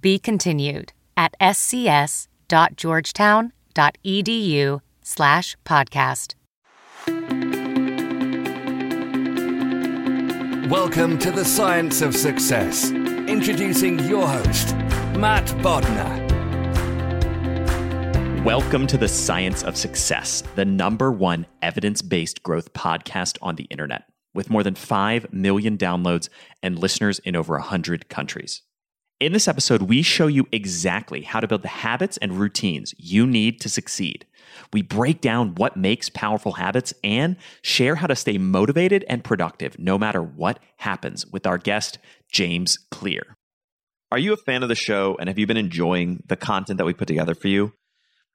Be continued at scs.georgetown.edu slash podcast. Welcome to the Science of Success. Introducing your host, Matt Bodnar. Welcome to the Science of Success, the number one evidence based growth podcast on the internet, with more than 5 million downloads and listeners in over 100 countries. In this episode, we show you exactly how to build the habits and routines you need to succeed. We break down what makes powerful habits and share how to stay motivated and productive no matter what happens with our guest, James Clear. Are you a fan of the show and have you been enjoying the content that we put together for you?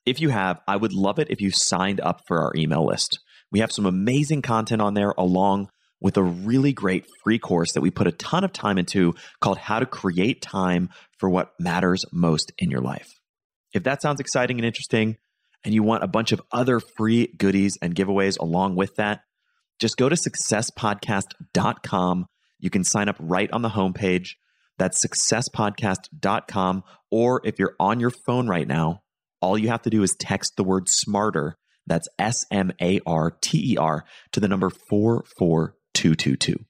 If you have, I would love it if you signed up for our email list. We have some amazing content on there along with a really great free course that we put a ton of time into called How to Create Time for What Matters Most in Your Life. If that sounds exciting and interesting, and you want a bunch of other free goodies and giveaways along with that, just go to successpodcast.com. You can sign up right on the homepage. That's successpodcast.com. Or if you're on your phone right now, all you have to do is text the word smarter. That's S M A R T E R to the number 44 222.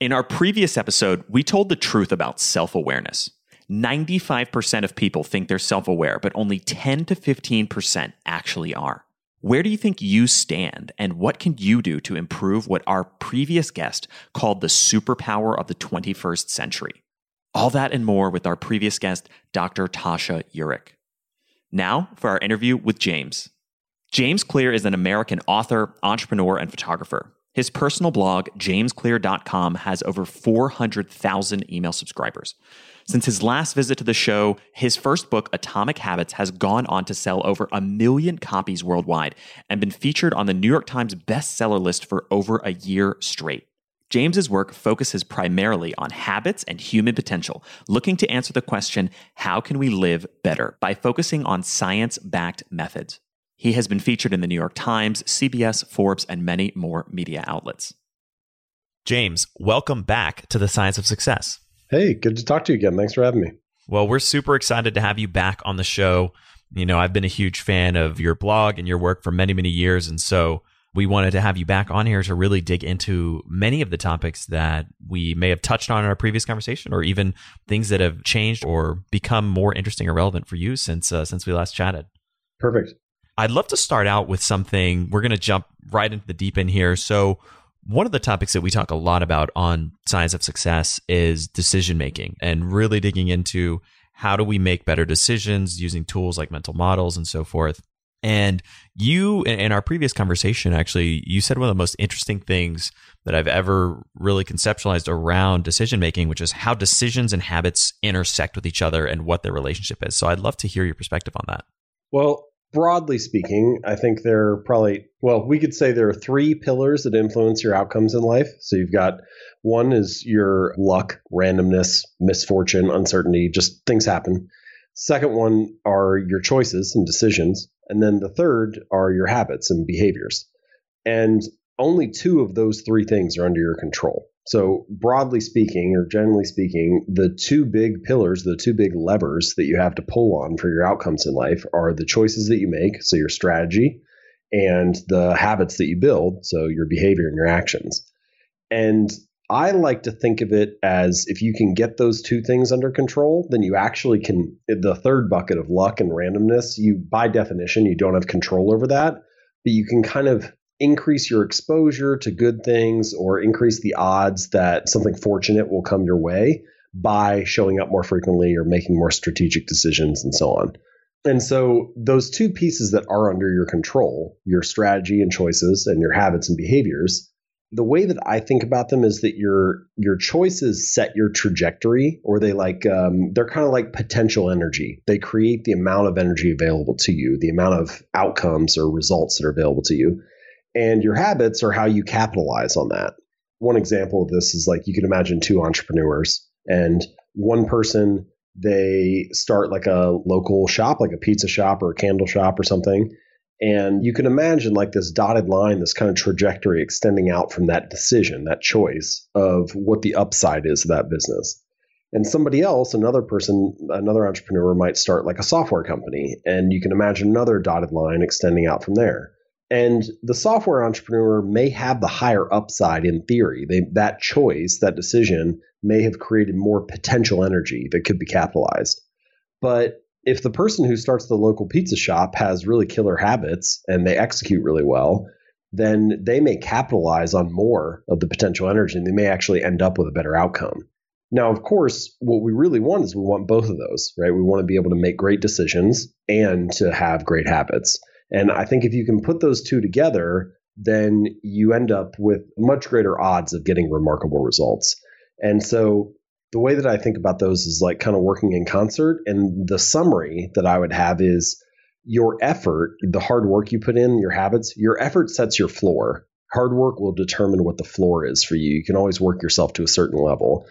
In our previous episode, we told the truth about self awareness. 95% of people think they're self aware, but only 10 to 15% actually are. Where do you think you stand, and what can you do to improve what our previous guest called the superpower of the 21st century? All that and more with our previous guest, Dr. Tasha Eurich. Now for our interview with James. James Clear is an American author, entrepreneur, and photographer. His personal blog, jamesclear.com, has over 400,000 email subscribers. Since his last visit to the show, his first book, Atomic Habits, has gone on to sell over a million copies worldwide and been featured on the New York Times bestseller list for over a year straight. James's work focuses primarily on habits and human potential, looking to answer the question, how can we live better by focusing on science-backed methods. He has been featured in the New York Times, CBS, Forbes, and many more media outlets. James, welcome back to the Science of Success. Hey, good to talk to you again. Thanks for having me. Well, we're super excited to have you back on the show. You know, I've been a huge fan of your blog and your work for many, many years. And so we wanted to have you back on here to really dig into many of the topics that we may have touched on in our previous conversation or even things that have changed or become more interesting or relevant for you since uh, since we last chatted. Perfect. I'd love to start out with something. We're going to jump right into the deep end here. So, one of the topics that we talk a lot about on Science of Success is decision making and really digging into how do we make better decisions using tools like mental models and so forth. And you, in our previous conversation, actually, you said one of the most interesting things that I've ever really conceptualized around decision making, which is how decisions and habits intersect with each other and what their relationship is. So I'd love to hear your perspective on that. Well, broadly speaking, I think there are probably, well, we could say there are three pillars that influence your outcomes in life. So you've got one is your luck, randomness, misfortune, uncertainty, just things happen. Second one are your choices and decisions. And then the third are your habits and behaviors. And only two of those three things are under your control. So, broadly speaking, or generally speaking, the two big pillars, the two big levers that you have to pull on for your outcomes in life are the choices that you make, so your strategy, and the habits that you build, so your behavior and your actions. And I like to think of it as if you can get those two things under control, then you actually can. The third bucket of luck and randomness, you by definition, you don't have control over that, but you can kind of increase your exposure to good things or increase the odds that something fortunate will come your way by showing up more frequently or making more strategic decisions and so on. And so, those two pieces that are under your control, your strategy and choices and your habits and behaviors, the way that I think about them is that your your choices set your trajectory, or they like um, they're kind of like potential energy. They create the amount of energy available to you, the amount of outcomes or results that are available to you. And your habits are how you capitalize on that. One example of this is like you can imagine two entrepreneurs and one person they start like a local shop like a pizza shop or a candle shop or something. And you can imagine like this dotted line this kind of trajectory extending out from that decision that choice of what the upside is of that business. And somebody else another person another entrepreneur might start like a software company. And you can imagine another dotted line extending out from there and the software entrepreneur may have the higher upside in theory. They, that choice, that decision, may have created more potential energy that could be capitalized. But if the person who starts the local pizza shop has really killer habits and they execute really well, then they may capitalize on more of the potential energy and they may actually end up with a better outcome. Now, of course, what we really want is we want both of those, right? We want to be able to make great decisions and to have great habits. And I think if you can put those two together, then you end up with much greater odds of getting remarkable results. And so the way that I think about those is like kind of working in concert. And the summary that I would have is your effort, the hard work you put in, your habits, your effort sets your floor. Hard work will determine what the floor is for you. You can always work yourself to a certain level,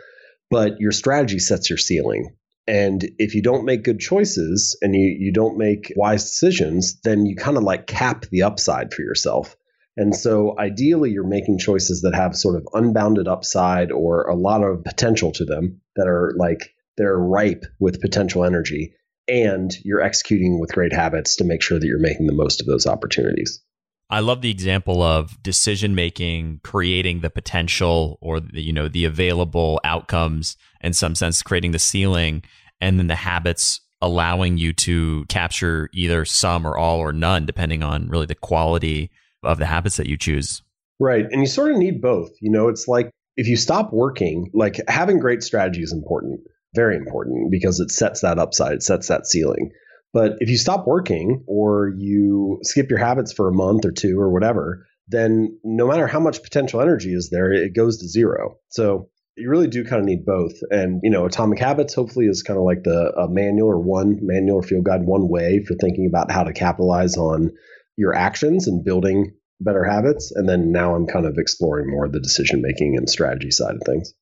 but your strategy sets your ceiling. And if you don't make good choices and you, you don't make wise decisions, then you kind of like cap the upside for yourself. And so ideally, you're making choices that have sort of unbounded upside or a lot of potential to them that are like they're ripe with potential energy. And you're executing with great habits to make sure that you're making the most of those opportunities. I love the example of decision making creating the potential or the, you know the available outcomes in some sense creating the ceiling and then the habits allowing you to capture either some or all or none depending on really the quality of the habits that you choose. Right. And you sort of need both. You know, it's like if you stop working, like having great strategy is important, very important because it sets that upside, it sets that ceiling. But if you stop working or you skip your habits for a month or two or whatever, then no matter how much potential energy is there, it goes to zero. So you really do kind of need both. And, you know, Atomic Habits hopefully is kind of like the manual or one manual or field guide, one way for thinking about how to capitalize on your actions and building better habits. And then now I'm kind of exploring more the decision making and strategy side of things.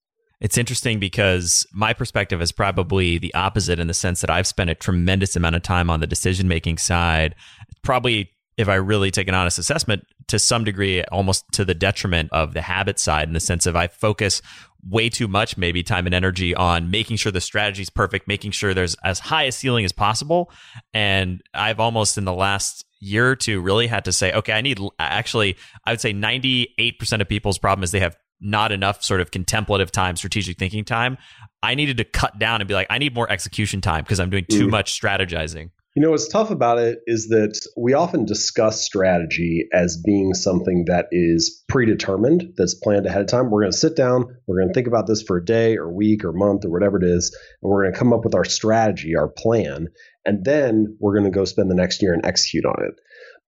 It's interesting because my perspective is probably the opposite in the sense that I've spent a tremendous amount of time on the decision making side. Probably, if I really take an honest assessment, to some degree, almost to the detriment of the habit side, in the sense of I focus way too much, maybe time and energy on making sure the strategy is perfect, making sure there's as high a ceiling as possible. And I've almost in the last year or two really had to say, okay, I need actually, I would say 98% of people's problem is they have not enough sort of contemplative time, strategic thinking time. I needed to cut down and be like, I need more execution time because I'm doing too mm. much strategizing. You know, what's tough about it is that we often discuss strategy as being something that is predetermined, that's planned ahead of time. We're going to sit down, we're going to think about this for a day or week or month or whatever it is, and we're going to come up with our strategy, our plan, and then we're going to go spend the next year and execute on it.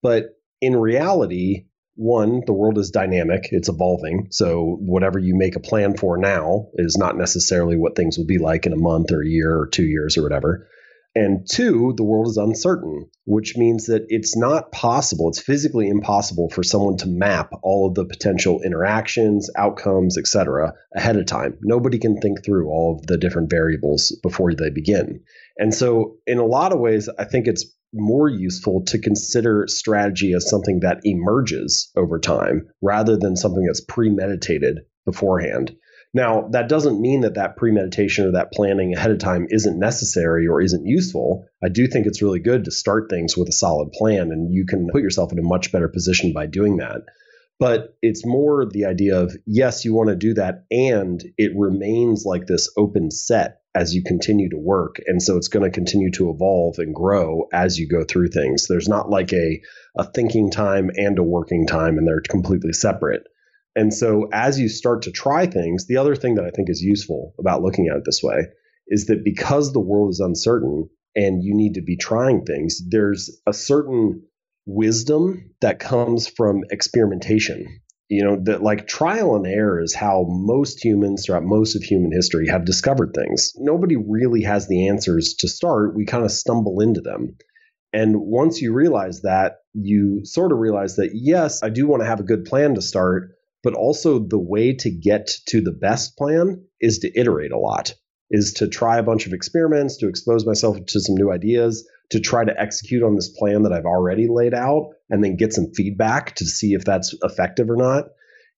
But in reality, one, the world is dynamic, it's evolving. So, whatever you make a plan for now is not necessarily what things will be like in a month or a year or two years or whatever. And two, the world is uncertain, which means that it's not possible, it's physically impossible for someone to map all of the potential interactions, outcomes, etc. ahead of time. Nobody can think through all of the different variables before they begin. And so, in a lot of ways, I think it's more useful to consider strategy as something that emerges over time rather than something that's premeditated beforehand. Now, that doesn't mean that that premeditation or that planning ahead of time isn't necessary or isn't useful. I do think it's really good to start things with a solid plan, and you can put yourself in a much better position by doing that. But it's more the idea of yes, you want to do that, and it remains like this open set as you continue to work. And so it's going to continue to evolve and grow as you go through things. There's not like a, a thinking time and a working time, and they're completely separate. And so as you start to try things, the other thing that I think is useful about looking at it this way is that because the world is uncertain and you need to be trying things, there's a certain wisdom that comes from experimentation. You know, that like trial and error is how most humans throughout most of human history have discovered things. Nobody really has the answers to start. We kind of stumble into them. And once you realize that, you sort of realize that, yes, I do want to have a good plan to start, but also the way to get to the best plan is to iterate a lot, is to try a bunch of experiments, to expose myself to some new ideas, to try to execute on this plan that I've already laid out, and then get some feedback to see if that's effective or not.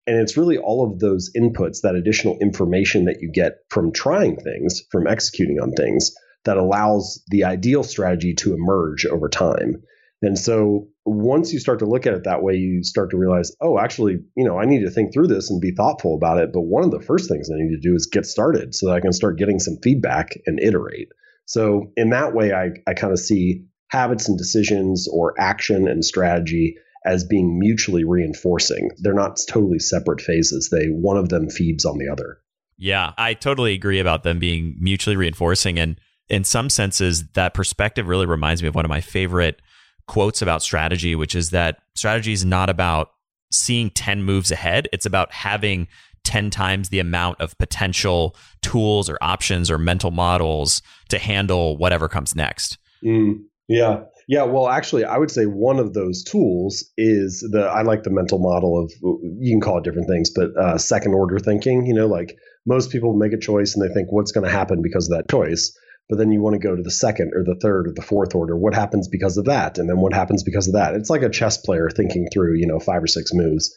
And it's really all of those inputs, that additional information that you get from trying things, from executing on things, that allows the ideal strategy to emerge over time. And so once you start to look at it that way, you start to realize, oh, actually, you know, I need to think through this and be thoughtful about it. But one of the first things I need to do is get started so that I can start getting some feedback and iterate. So in that way, I, I kind of see habits and decisions or action and strategy as being mutually reinforcing. They're not totally separate phases. They one of them feeds on the other. Yeah, I totally agree about them being mutually reinforcing and in some senses that perspective really reminds me of one of my favorite quotes about strategy, which is that strategy is not about seeing 10 moves ahead. It's about having 10 times the amount of potential tools or options or mental models to handle whatever comes next. Mm, yeah. Yeah, well, actually, I would say one of those tools is the I like the mental model of you can call it different things, but uh, second order thinking. You know, like most people make a choice and they think what's going to happen because of that choice but then you want to go to the second or the third or the fourth order. What happens because of that? And then what happens because of that? It's like a chess player thinking through, you know, five or six moves.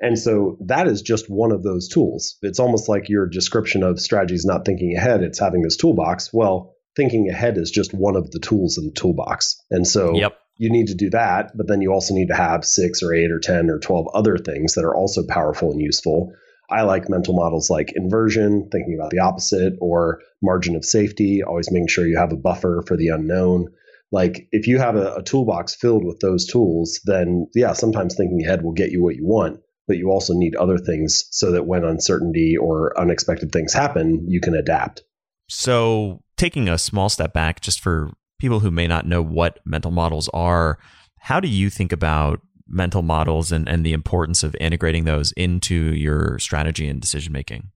And so that is just one of those tools. It's almost like your description of strategies not thinking ahead, it's having this toolbox. Well, thinking ahead is just one of the tools in the toolbox. And so yep. you need to do that, but then you also need to have six or eight or 10 or 12 other things that are also powerful and useful I like mental models like inversion, thinking about the opposite, or margin of safety, always making sure you have a buffer for the unknown. Like if you have a, a, toolbox filled with those tools, then yeah, sometimes thinking ahead will get you what you want, but you also need other things so that when uncertainty or unexpected things happen, you can adapt. So, taking a small step back, just for people who may not know what mental models are, how do you think about mental models and, and the importance of integrating those into your strategy and decision making?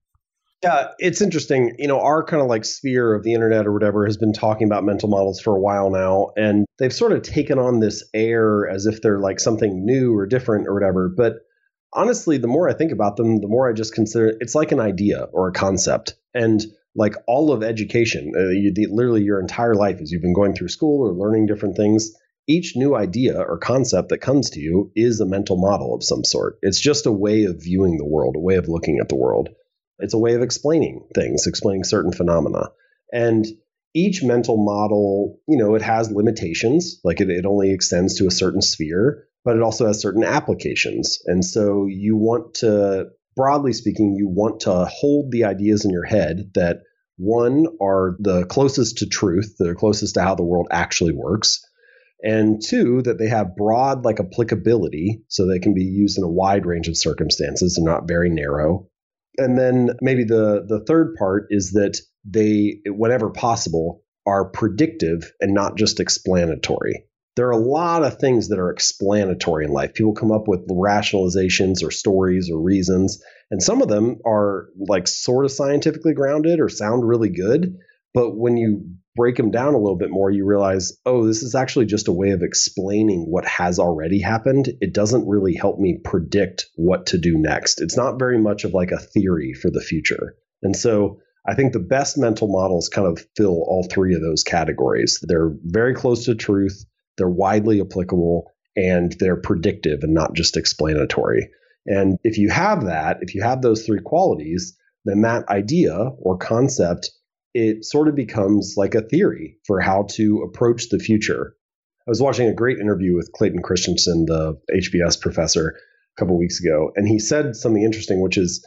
Yeah, it's interesting. You know, our kind of like sphere of the internet or whatever has been talking about mental models for a while now, and they've sort of taken on this air as if they're like something new or different or whatever. But honestly, the more I think about them, the more I just consider it's like an idea or a concept. And like all of education, uh, you, the, literally your entire life as you've been going through school or learning different things, each new idea or concept that comes to you is a mental model of some sort. It's just a way of viewing the world, a way of looking at the world. It's a way of explaining things, explaining certain phenomena. And each mental model, you know, it has limitations, like it, it only extends to a certain sphere, but it also has certain applications. And so you want to, broadly speaking, you want to hold the ideas in your head that one are the closest to truth, the closest to how the world actually works and two that they have broad like applicability so they can be used in a wide range of circumstances and not very narrow and then maybe the the third part is that they whenever possible are predictive and not just explanatory there are a lot of things that are explanatory in life people come up with rationalizations or stories or reasons and some of them are like sort of scientifically grounded or sound really good But when you break them down a little bit more, you realize, oh, this is actually just a way of explaining what has already happened. It doesn't really help me predict what to do next. It's not very much of like a theory for the future. And so I think the best mental models kind of fill all three of those categories. They're very close to truth, they're widely applicable, and they're predictive and not just explanatory. And if you have that, if you have those three qualities, then that idea or concept it sort of becomes like a theory for how to approach the future. I was watching a great interview with Clayton Christensen, the HBS professor, a couple weeks ago, and he said something interesting, which is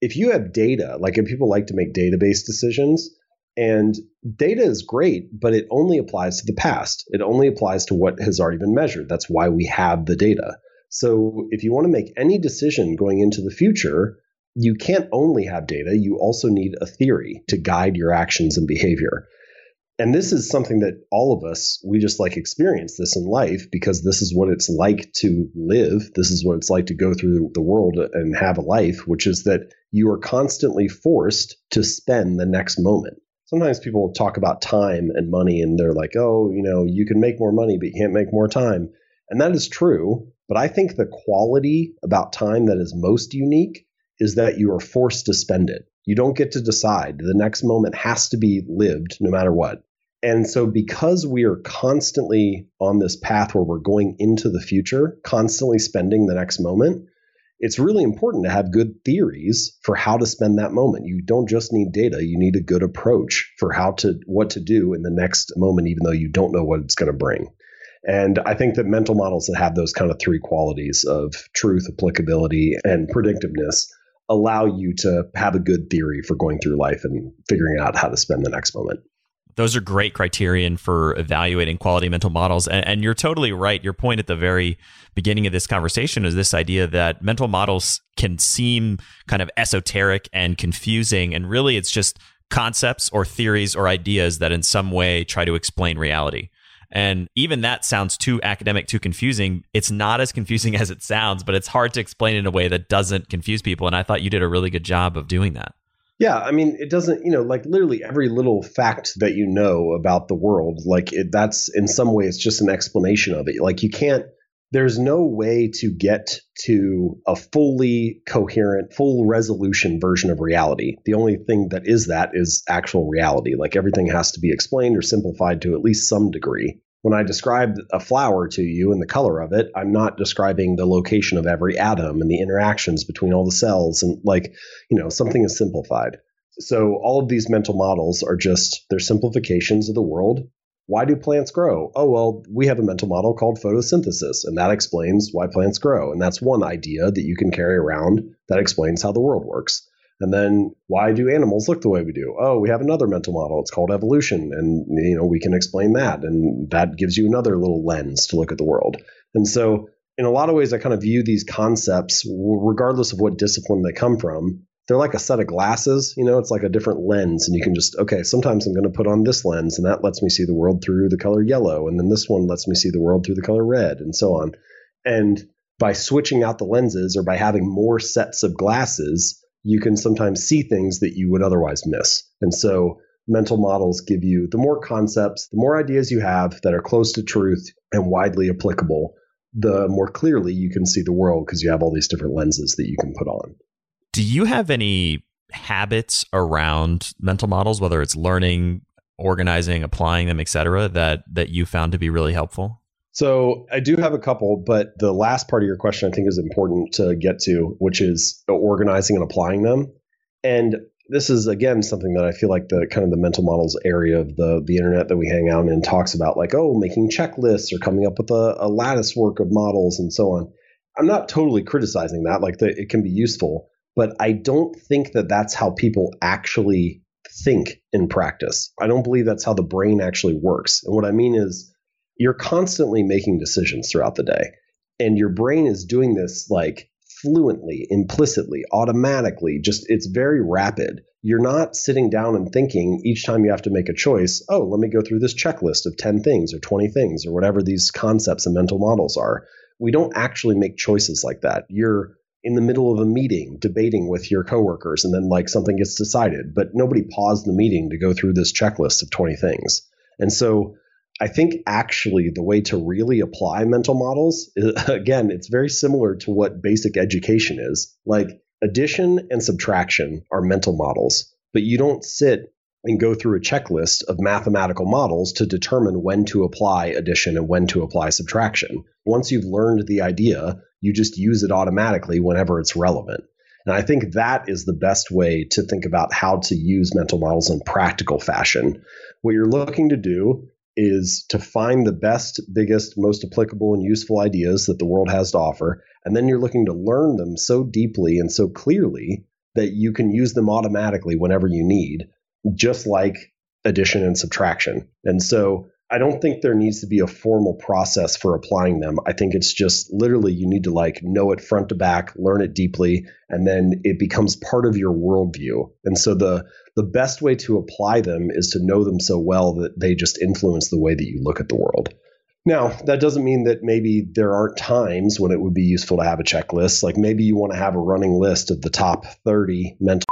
if you have data, like if people like to make database decisions, and data is great, but it only applies to the past. It only applies to what has already been measured. That's why we have the data. So if you want to make any decision going into the future, you can't only have data, you also need a theory to guide your actions and behavior. And this is something that all of us, we just like experience this in life because this is what it's like to live. This is what it's like to go through the world and have a life, which is that you are constantly forced to spend the next moment. Sometimes people talk about time and money and they're like, oh, you know, you can make more money, but you can't make more time. And that is true. But I think the quality about time that is most unique is that you are forced to spend it. You don't get to decide. The next moment has to be lived no matter what. And so, because we are constantly on this path where we're going into the future, constantly spending the next moment, it's really important to have good theories for how to spend that moment. You don't just need data, you need a good approach for how to what to do in the next moment even though you don't know what it's going to bring. And I think that mental models that have those kind of three qualities of truth, applicability, and predictiveness allow you to have a good theory for going through life and figuring out how to spend the next moment. Those are great criterion for evaluating quality mental models. And, and, you're totally right. Your point at the very beginning of this conversation is this idea that mental models can seem kind of esoteric and confusing. And really, it's just concepts or theories or ideas that in some way try to explain reality. And even that sounds too academic, too confusing. It's not as confusing as it sounds, but it's hard to explain in a way that doesn't confuse people. And I thought you did a really good job of doing that. Yeah, I mean, it doesn't, you know, like literally every little fact that you know about the world, like it, that's in some way, it's just an explanation of it. Like you can't, there's no way to get to a fully coherent, full resolution version of reality. The only thing that is that is actual reality. Like everything has to be explained or simplified to at least some degree. When I describe a flower to you and the color of it, I'm not describing the location of every atom and the interactions between all the cells and like, you know, something is simplified. So all of these mental models are just they're simplifications of the world why do plants grow? Oh, well, we have a mental model called photosynthesis, and that explains why plants grow. And that's one idea that you can carry around that explains how the world works. And then why do animals look the way we do? Oh, we have another mental model. It's called evolution, and you know we can explain that, and that gives you another little lens to look at the world. And so, in a lot of ways, I kind of view these concepts, regardless of what discipline they come from, they're like a set of glasses. You know, it's like a different lens, and you can just okay. Sometimes I'm going to put on this lens, and that lets me see the world through the color yellow, and then this one lets me see the world through the color red, and so on. And by switching out the lenses or by having more sets of glasses, you can sometimes see things that you would otherwise miss. And so mental models give you the more concepts, the more ideas you have that are close to truth and widely applicable, the more clearly you can see the world because you have all these different lenses that you can put on. Do you have any habits around mental models, whether it's learning, organizing, applying them, et cetera, that that you found to be really helpful? So I do have a couple, but the last part of your question I think is important to get to, which is organizing and applying them. And this is again something that I feel like the kind of the mental models area of the the internet that we hang out in talks about, like oh, making checklists or coming up with a, a lattice work of models and so on. I'm not totally criticizing that; like the, it can be useful, but I don't think that that's how people actually think in practice. I don't believe that's how the brain actually works. And what I mean is, you're constantly making decisions throughout the day, and your brain is doing this like fluently, implicitly, automatically, just it's very rapid. You're not sitting down and thinking each time you have to make a choice, oh, let me go through this checklist of 10 things or 20 things or whatever these concepts and mental models are. We don't actually make choices like that. You're in the middle of a meeting debating with your coworkers and then like something gets decided, but nobody paused the meeting to go through this checklist of 20 things. And so I think actually the way to really apply mental models, again, it's very similar to what basic education is. Like addition and subtraction are mental models, but you don't sit and go through a checklist of mathematical models to determine when to apply addition and when to apply subtraction. Once you've learned the idea, you just use it automatically whenever it's relevant. And I think that is the best way to think about how to use mental models in practical fashion. What you're looking to do is to find the best, biggest, most applicable, and useful ideas that the world has to offer. And then you're looking to learn them so deeply and so clearly that you can use them automatically whenever you need just like addition and subtraction. And so I don't think there needs to be a formal process for applying them. I think it's just literally you need to like know it front to back, learn it deeply, and then it becomes part of your worldview. And so the the best way to apply them is to know them so well that they just influence the way that you look at the world. Now, that doesn't mean that maybe there aren't times when it would be useful to have a checklist. Like maybe you want to have a running list of the top 30 mental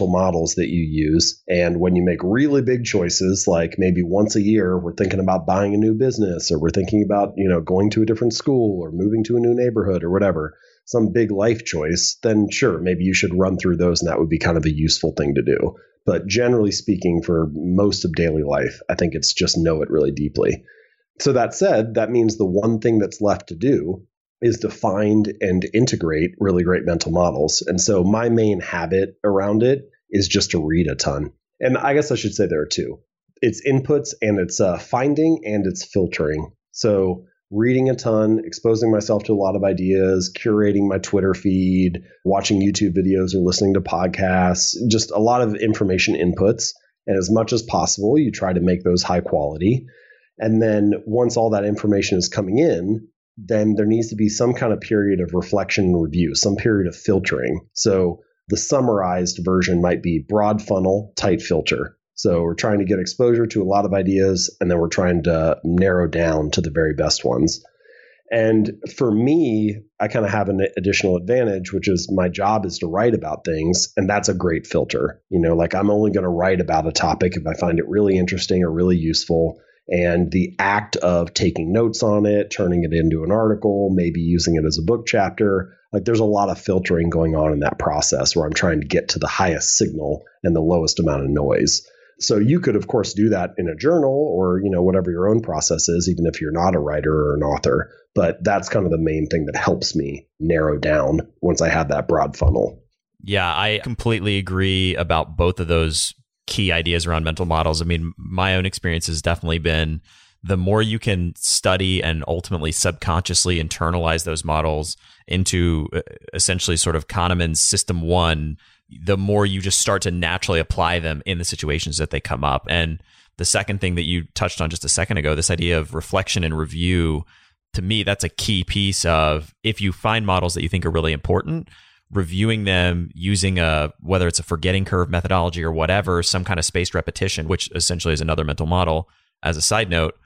models that you use. And when you make really big choices, like maybe once a year, we're thinking about buying a new business or we're thinking about, you know, going to a different school or moving to a new neighborhood or whatever, some big life choice, then sure, maybe you should run through those and that would be kind of a useful thing to do. But generally speaking, for most of daily life, I think it's just know it really deeply. So that said, that means the one thing that's left to do is to find and integrate really great mental models. And so my main habit around it is just to read a ton. And I guess I should say there are two. It's inputs and it's uh, finding and it's filtering. So reading a ton, exposing myself to a lot of ideas, curating my Twitter feed, watching YouTube videos or listening to podcasts, just a lot of information inputs. And as much as possible, you try to make those high quality. And then once all that information is coming in, then there needs to be some kind of period of reflection and review, some period of filtering. So the summarized version might be broad funnel, tight filter. So we're trying to get exposure to a lot of ideas, and then we're trying to narrow down to the very best ones. And for me, I kind of have an additional advantage, which is my job is to write about things. And that's a great filter. You know, like I'm only going to write about a topic if I find it really interesting or really useful and the act of taking notes on it, turning it into an article, maybe using it as a book chapter. Like there's a lot of filtering going on in that process where I'm trying to get to the highest signal and the lowest amount of noise. So you could of course do that in a journal or you know whatever your own process is even if you're not a writer or an author, but that's kind of the main thing that helps me narrow down once I have that broad funnel. Yeah, I completely agree about both of those key ideas around mental models. I mean, my own experience has definitely been the more you can study and ultimately subconsciously internalize those models into uh, essentially sort of Kahneman's system one, the more you just start to naturally apply them in the situations that they come up. And the second thing that you touched on just a second ago, this idea of reflection and review, to me, that's a key piece of if you find models that you think are really important, reviewing them using a whether it's a forgetting curve methodology or whatever, some kind of spaced repetition, which essentially is another mental model. As a side note,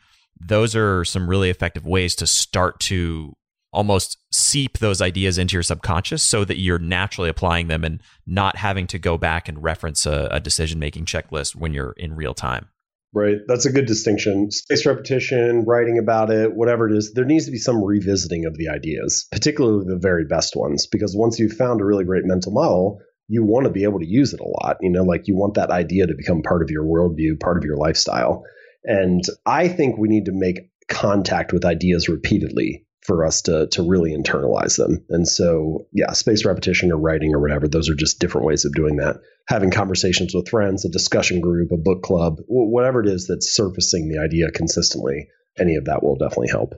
those are some really effective ways to start to almost seep those ideas into your subconscious so that you're naturally applying them and not having to go back and reference a, a decision making checklist when you're in real time. Right. That's a good distinction. Space repetition, writing about it, whatever it is, there needs to be some revisiting of the ideas, particularly the very best ones, because once you've found a really great mental model, you want to be able to use it a lot. You know, like you want that idea to become part of your worldview, part of your lifestyle. And I think we need to make contact with ideas repeatedly for us to to really internalize them. And so, yeah, space repetition or writing or whatever, those are just different ways of doing that. Having conversations with friends, a discussion group, a book club, whatever it is that's surfacing the idea consistently, any of that will definitely help.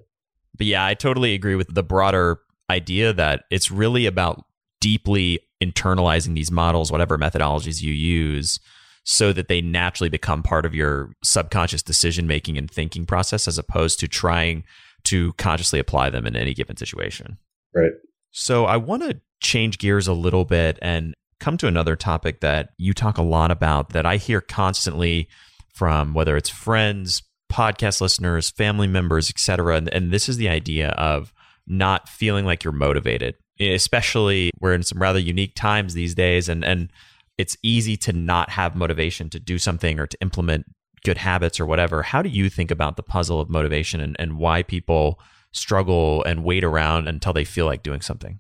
But yeah, I totally agree with the broader idea that it's really about deeply internalizing these models, whatever methodologies you use, so that they naturally become part of your subconscious decision making and thinking process as opposed to trying to consciously apply them in any given situation. Right. So I want to change gears a little bit and come to another topic that you talk a lot about that I hear constantly from whether it's friends, podcast listeners, family members, etc. And, and this is the idea of not feeling like you're motivated, especially we're in some rather unique times these days, and and it's easy to not have motivation to do something or to implement good habits or whatever. How do you think about the puzzle of motivation and, and why people struggle and wait around until they feel like doing something?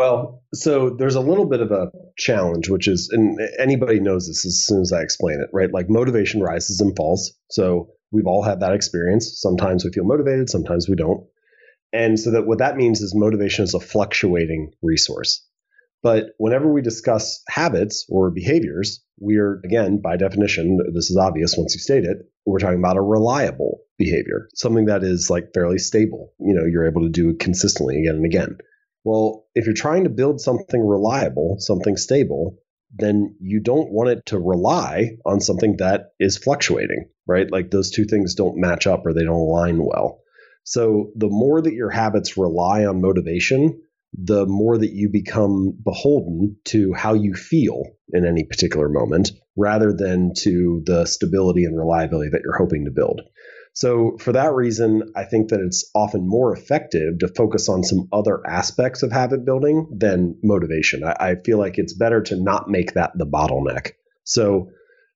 Well, so there's a little bit of a challenge, which is, and anybody knows this as soon as I explain it, right? Like motivation rises and falls. So we've all had that experience. Sometimes we feel motivated, sometimes we don't. And so that what that means is motivation is a fluctuating resource. But whenever we discuss habits or behaviors, we are, again, by definition, this is obvious once you state it, we're talking about a reliable behavior, something that is like fairly stable. You know, you're able to do it consistently again and again. Well, if you're trying to build something reliable, something stable, then you don't want it to rely on something that is fluctuating, right? Like those two things don't match up or they don't align well. So the more that your habits rely on motivation, the more that you become beholden to how you feel in any particular moment rather than to the stability and reliability that you're hoping to build. So, for that reason, I think that it's often more effective to focus on some other aspects of habit building than motivation. I, I feel like it's better to not make that the bottleneck. So,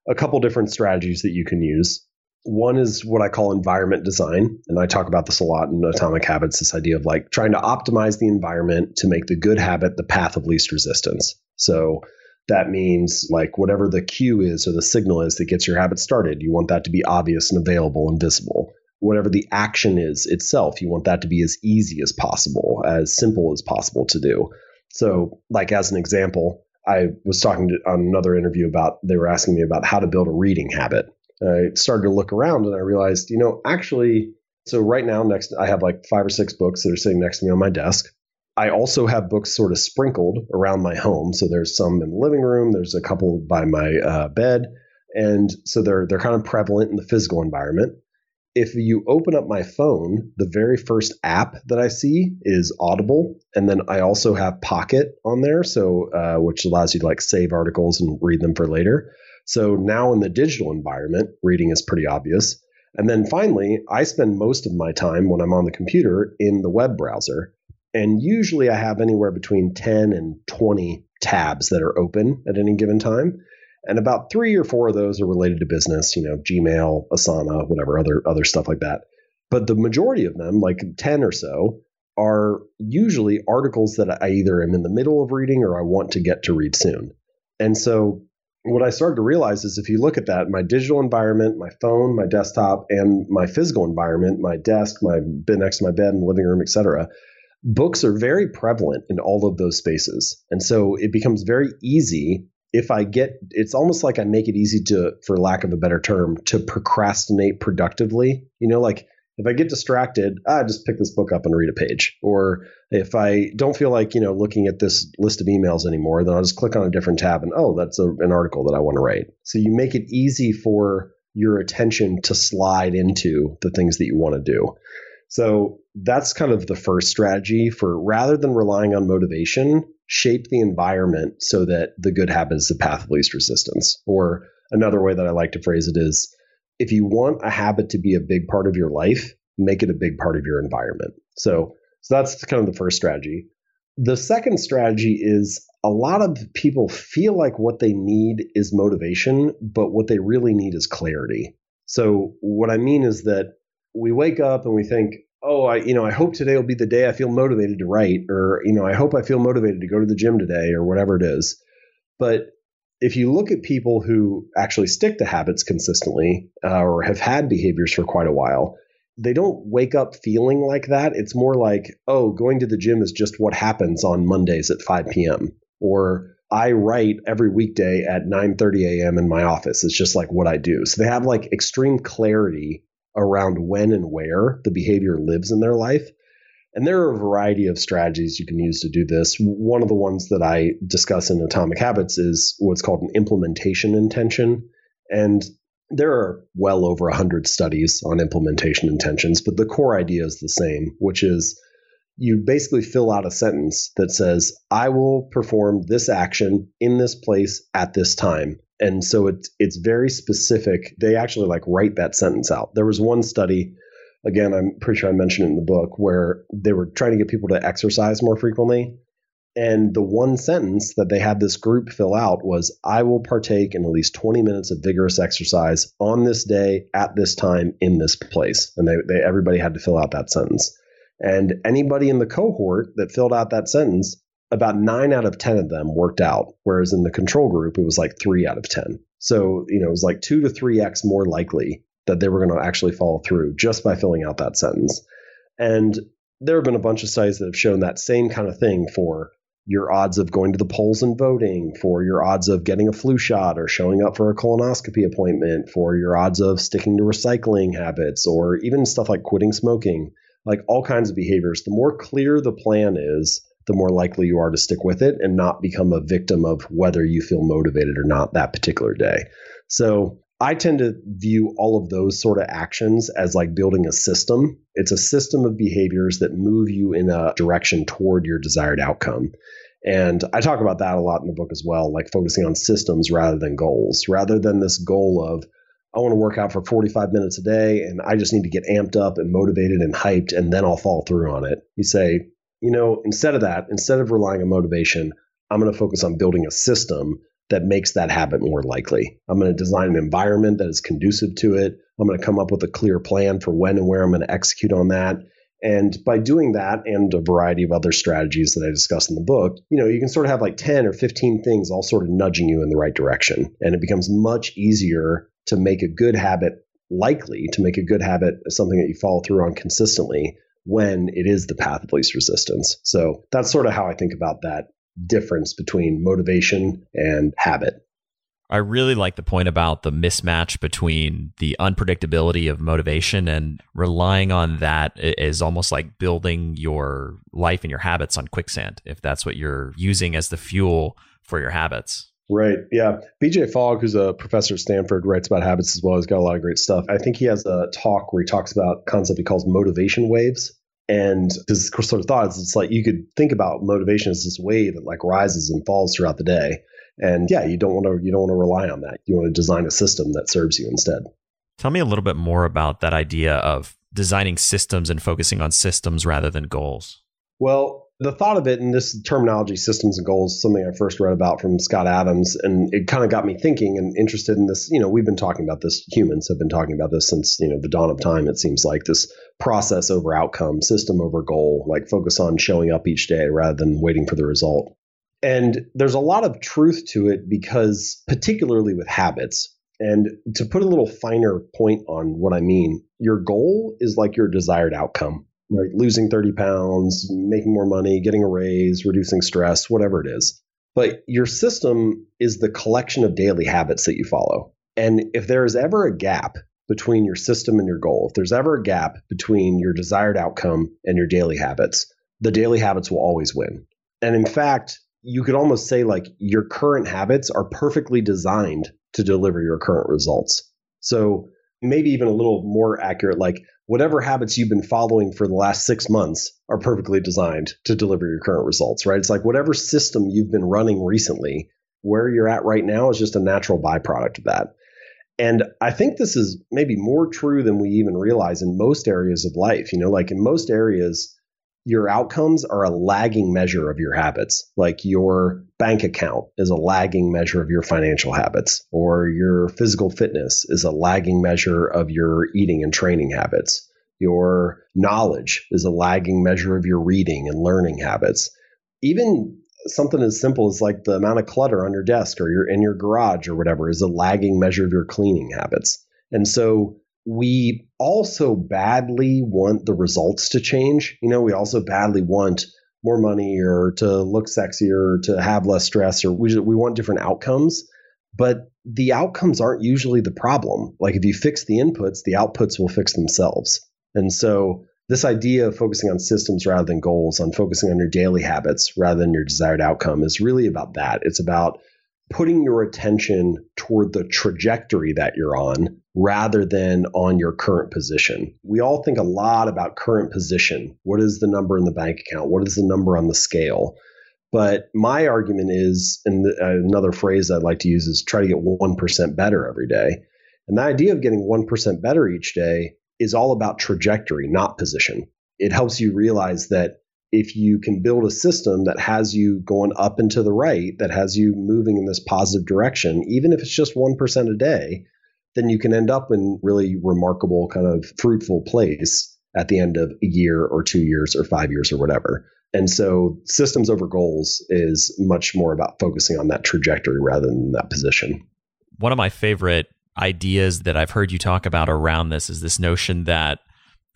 a couple different strategies that you can use. One is what I call environment design. And I talk about this a lot in Atomic Habits this idea of like trying to optimize the environment to make the good habit the path of least resistance. So that means like whatever the cue is or the signal is that gets your habit started, you want that to be obvious and available and visible. Whatever the action is itself, you want that to be as easy as possible, as simple as possible to do. So, like as an example, I was talking to, on another interview about they were asking me about how to build a reading habit. I started to look around and I realized, you know, actually, so right now, next I have like five or six books that are sitting next to me on my desk. I also have books sort of sprinkled around my home. So there's some in the living room, there's a couple by my uh, bed, and so they're they're kind of prevalent in the physical environment. If you open up my phone, the very first app that I see is Audible, and then I also have Pocket on there, so uh, which allows you to like save articles and read them for later. So now in the digital environment, reading is pretty obvious. And then finally, I spend most of my time when I'm on the computer in the web browser. And usually I have anywhere between 10 and 20 tabs that are open at any given time. And about three or four of those are related to business, you know, Gmail, Asana, whatever, other other stuff like that. But the majority of them, like 10 or so, are usually articles that I either am in the middle of reading or I want to get to read soon. And so what I started to realize is if you look at that, my digital environment, my phone, my desktop, and my physical environment, my desk, my bed next to my bed the living room, etc., books are very prevalent in all of those spaces. And so it becomes very easy if I get it's almost like I make it easy to, for lack of a better term, to procrastinate productively. You know, like if I get distracted, I just pick this book up and read a page. Or if I don't feel like, you know, looking at this list of emails anymore, then I'll just click on a different tab and, oh, that's a, an article that I want to write. So you make it easy for your attention to slide into the things that you want to do. So that's kind of the first strategy for rather than relying on motivation, shape the environment so that the good habit is the path of least resistance. Or another way that I like to phrase it is if you want a habit to be a big part of your life, make it a big part of your environment. So, so that's kind of the first strategy. The second strategy is a lot of people feel like what they need is motivation, but what they really need is clarity. So, what I mean is that we wake up and we think, oh, I, you know, I hope today will be the day I feel motivated to write, or, you know, I hope I feel motivated to go to the gym today, or whatever it is. But if you look at people who actually stick to habits consistently uh, or have had behaviors for quite a while, they don't wake up feeling like that. It's more like, oh, going to the gym is just what happens on Mondays at 5 p.m. Or I write every weekday at 9:30 a.m. in my office. It's just like what I do. So they have like extreme clarity around when and where the behavior lives in their life. And there are a variety of strategies you can use to do this. One of the ones that I discuss in Atomic Habits is what's called an implementation intention. And there are well over 100 studies on implementation intentions, but the core idea is the same, which is you basically fill out a sentence that says, I will perform this action in this place at this time. And so it's it's very specific. They actually like write that sentence out. There was one study again, I'm pretty sure I mentioned it in the book, where they were trying to get people to exercise more frequently. And the one sentence that they had this group fill out was I will partake in at least 20 minutes of vigorous exercise on this day, at this time, in this place. And they, they everybody had to fill out that sentence. And anybody in the cohort that filled out that sentence, about nine out of 10 of them worked out. Whereas in the control group, it was like three out of 10. So, you know, it was like two to three X more likely that they were going to actually follow through just by filling out that sentence. And there have been a bunch of studies that have shown that same kind of thing for your odds of going to the polls and voting, for your odds of getting a flu shot or showing up for a colonoscopy appointment, for your odds of sticking to recycling habits, or even stuff like quitting smoking, like all kinds of behaviors. The more clear the plan is, the more likely you are to stick with it and not become a victim of whether you feel motivated or not that particular day. So I tend to view all of those sort of actions as like building a system. It's a system of behaviors that move you in a direction toward your desired outcome. And I talk about that a lot in the book as well, like focusing on systems rather than goals, rather than this goal of, I want to work out for 45 minutes a day and I just need to get amped up and motivated and hyped and then I'll fall through on it. You say, you know, instead of that, instead of relying on motivation, I'm going to focus on building a system that makes that habit more likely. I'm going to design an environment that is conducive to it. I'm going to come up with a clear plan for when and where I'm going to execute on that. And by doing that and a variety of other strategies that I discuss in the book, you know, you can sort of have like 10 or 15 things all sort of nudging you in the right direction. And it becomes much easier to make a good habit likely to make a good habit something that you follow through on consistently when it is the path of least resistance. So that's sort of how I think about that difference between motivation and habit. I really like the point about the mismatch between the unpredictability of motivation and relying on that is almost like building your life and your habits on quicksand, if that's what you're using as the fuel for your habits. Right. Yeah. BJ Fogg, who's a professor at Stanford, writes about habits as well. He's got a lot of great stuff. I think he has a talk where he talks about a concept he calls motivation waves. And his sort of thought is it's like you could think about motivation as this wave that like rises and falls throughout the day. And yeah, you don't want to you don't want to rely on that. You want to design a system that serves you instead. Tell me a little bit more about that idea of designing systems and focusing on systems rather than goals. Well, the thought of it and this terminology, systems and goals, something I first read about from Scott Adams, and it kind of got me thinking and interested in this. You know, we've been talking about this, humans have been talking about this since, you know, the dawn of time, it seems like this process over outcome, system over goal, like focus on showing up each day rather than waiting for the result. And there's a lot of truth to it because, particularly with habits, and to put a little finer point on what I mean, your goal is like your desired outcome right? Losing 30 pounds, making more money, getting a raise, reducing stress, whatever it is. But your system is the collection of daily habits that you follow. And if there is ever a gap between your system and your goal, if there's ever a gap between your desired outcome and your daily habits, the daily habits will always win. And in fact, you could almost say like your current habits are perfectly designed to deliver your current results. So maybe even a little more accurate, like whatever habits you've been following for the last six months are perfectly designed to deliver your current results, right? It's like whatever system you've been running recently, where you're at right now is just a natural byproduct of that. And I think this is maybe more true than we even realize in most areas of life. You know, like in most areas, your outcomes are a lagging measure of your habits. Like your bank account is a lagging measure of your financial habits, or your physical fitness is a lagging measure of your eating and training habits. Your knowledge is a lagging measure of your reading and learning habits. Even something as simple as like the amount of clutter on your desk or your in your garage or whatever is a lagging measure of your cleaning habits. And so we also badly want the results to change. You know, we also badly want more money or to look sexier, or to have less stress, or we, we want different outcomes. But the outcomes aren't usually the problem. Like if you fix the inputs, the outputs will fix themselves. And so this idea of focusing on systems rather than goals, on focusing on your daily habits rather than your desired outcome is really about that. It's about putting your attention toward the trajectory that you're on rather than on your current position. We all think a lot about current position. What is the number in the bank account? What is the number on the scale? But my argument is, and uh, another phrase I'd like to use is try to get 1% better every day. And the idea of getting 1% better each day is all about trajectory, not position. It helps you realize that if you can build a system that has you going up and to the right, that has you moving in this positive direction, even if it's just 1% a day, then you can end up in really remarkable kind of fruitful place at the end of a year or two years or five years or whatever. And so systems over goals is much more about focusing on that trajectory rather than that position. One of my favorite ideas that I've heard you talk about around this is this notion that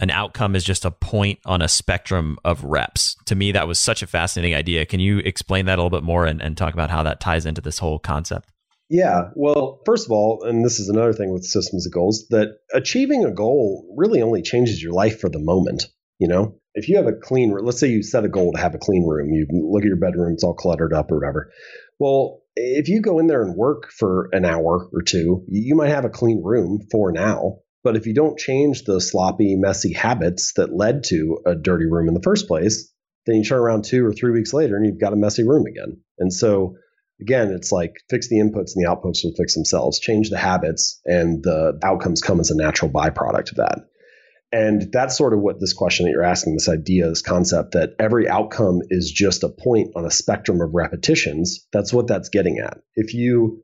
an outcome is just a point on a spectrum of reps. To me, that was such a fascinating idea. Can you explain that a little bit more and, and talk about how that ties into this whole concept? Yeah. Well, first of all, and this is another thing with systems of goals, that achieving a goal really only changes your life for the moment. You know, if you have a clean, let's say you set a goal to have a clean room, you look at your bedroom, it's all cluttered up or whatever. Well, if you go in there and work for an hour or two, you might have a clean room for now. But if you don't change the sloppy, messy habits that led to a dirty room in the first place, then you turn around two or three weeks later and you've got a messy room again. And so, again, it's like fix the inputs and the outputs will fix themselves. Change the habits and the outcomes come as a natural byproduct of that. And that's sort of what this question that you're asking, this idea, this concept that every outcome is just a point on a spectrum of repetitions. That's what that's getting at. If you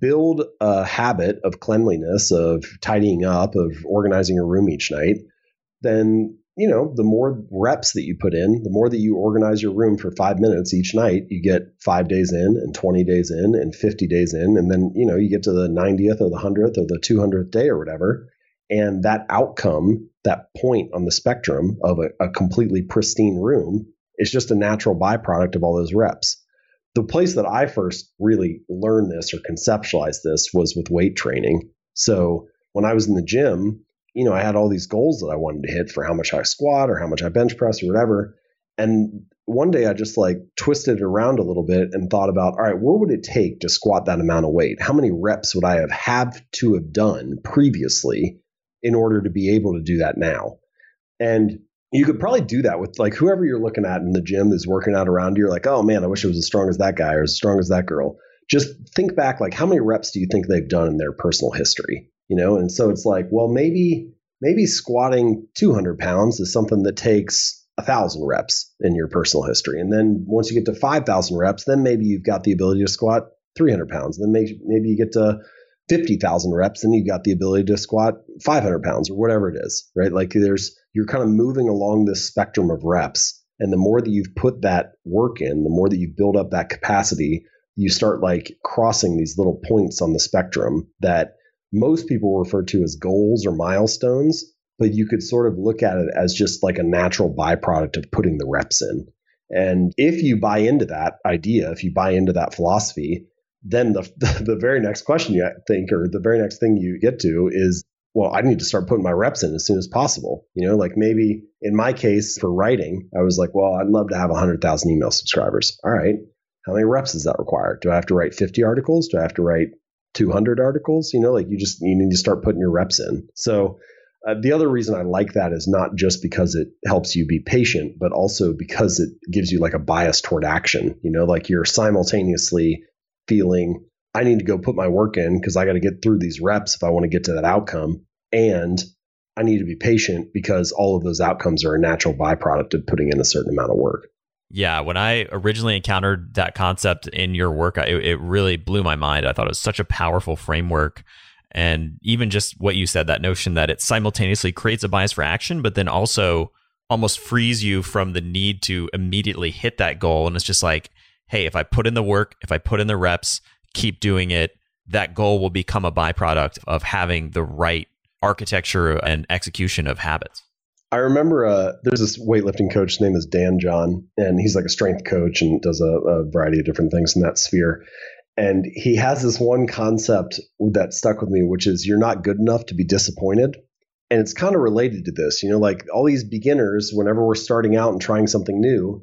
build a habit of cleanliness, of tidying up, of organizing your room each night, then you know the more reps that you put in, the more that you organize your room for five minutes each night, you get five days in, and twenty days in, and fifty days in, and then you know you get to the ninetieth or the hundredth or the two hundredth day or whatever, and that outcome that point on the spectrum of a, a completely pristine room is just a natural byproduct of all those reps. The place that I first really learned this or conceptualized this was with weight training. So when I was in the gym, you know, I had all these goals that I wanted to hit for how much I squat or how much I bench press or whatever. And one day I just like twisted it around a little bit and thought about, all right, what would it take to squat that amount of weight? How many reps would I have have to have done previously in order to be able to do that now. And you could probably do that with like whoever you're looking at in the gym that's working out around you. You're like, oh man, I wish I was as strong as that guy or as strong as that girl. Just think back, like how many reps do you think they've done in their personal history? You know, and so it's like, well, maybe maybe squatting 200 pounds is something that takes a thousand reps in your personal history, and then once you get to 5,000 reps, then maybe you've got the ability to squat 300 pounds. Then maybe maybe you get to 50,000 reps, then you've got the ability to squat 500 pounds or whatever it is, right? Like there's, you're kind of moving along this spectrum of reps. And the more that you've put that work in, the more that you build up that capacity, you start like crossing these little points on the spectrum that most people refer to as goals or milestones, but you could sort of look at it as just like a natural byproduct of putting the reps in. And if you buy into that idea, if you buy into that philosophy, then the, the very next question you think or the very next thing you get to is well i need to start putting my reps in as soon as possible. You know like maybe in my case for writing i was like well i'd love to have 100000 email subscribers. All right how many reps does that require? Do i have to write 50 articles? Do i have to write 200 articles? You know like you just you need to start putting your reps in. So uh, the other reason I like that is not just because it helps you be patient, but also because it gives you like a bias toward action. You know, like you're simultaneously feeling I need to go put my work in because I got to get through these reps if I want to get to that outcome. And I need to be patient because all of those outcomes are a natural byproduct of putting in a certain amount of work. Yeah, when I originally encountered that concept in your work, it, it really blew my mind. I thought it was such a powerful framework. And even just what you said, that notion that it simultaneously creates a bias for action, but then also almost frees you from the need to immediately hit that goal. And it's just like, hey, if I put in the work, if I put in the reps, keep doing it, that goal will become a byproduct of having the right architecture and execution of habits. I remember uh, there's this weightlifting coach. His name is Dan John, and he's like a strength coach and does a, a variety of different things in that sphere. And he has this one concept that stuck with me, which is you're not good enough to be disappointed. And it's kind of related to this, you know, like all these beginners, whenever we're starting out and trying something new,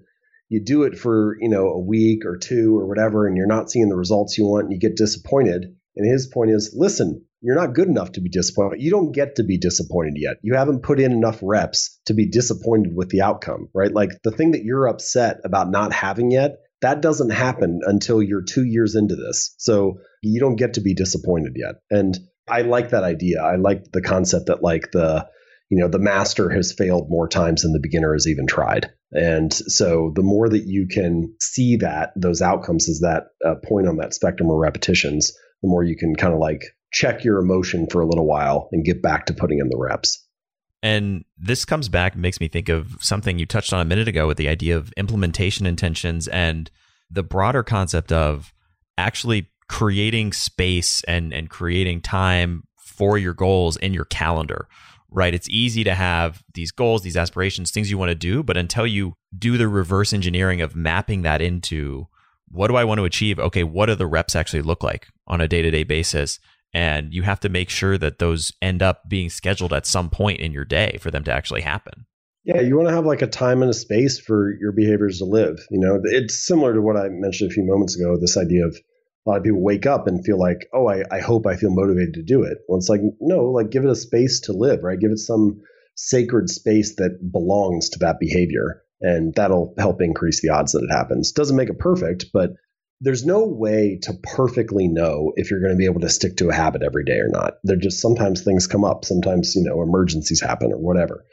you do it for, you know, a week or two or whatever, and you're not seeing the results you want and you get disappointed. And his point is listen, you're not good enough to be disappointed. You don't get to be disappointed yet. You haven't put in enough reps to be disappointed with the outcome, right? Like the thing that you're upset about not having yet, that doesn't happen until you're two years into this. So you don't get to be disappointed yet. And I like that idea. I like the concept that like the you know the master has failed more times than the beginner has even tried and so the more that you can see that those outcomes as that uh, point on that spectrum of repetitions the more you can kind of like check your emotion for a little while and get back to putting in the reps. And this comes back makes me think of something you touched on a minute ago with the idea of implementation intentions and the broader concept of actually creating space and and creating time for your goals in your calendar. Right? It's easy to have these goals, these aspirations, things you want to do, but until you do the reverse engineering of mapping that into what do I want to achieve? Okay, what do the reps actually look like on a day-to-day basis? and you have to make sure that those end up being scheduled at some point in your day for them to actually happen. Yeah, you want to have like a time and a space for your behaviors to live. You know, it's similar to what I mentioned a few moments ago. This idea of a lot of people wake up and feel like, oh, I, I hope I feel motivated to do it. Well, it's like, no, like give it a space to live, right? Give it some sacred space that belongs to that behavior. And that'll help increase the odds that it happens. Doesn't make it perfect, but there's no way to perfectly know if you're going to be able to stick to a habit every day or not. There just sometimes things come up, sometimes, you know, emergencies happen or whatever.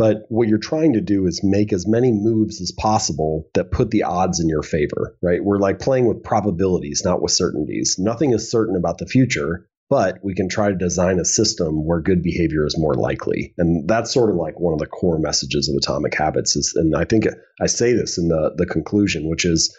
But what you're trying to do is make as many moves as possible that put the odds in your favor, right? We're like playing with probabilities, not with certainties. Nothing is certain about the future, but we can try to design a system where good behavior is more likely. And that's sort of like one of the core messages of Atomic Habits is and I think I say this in the the conclusion, which is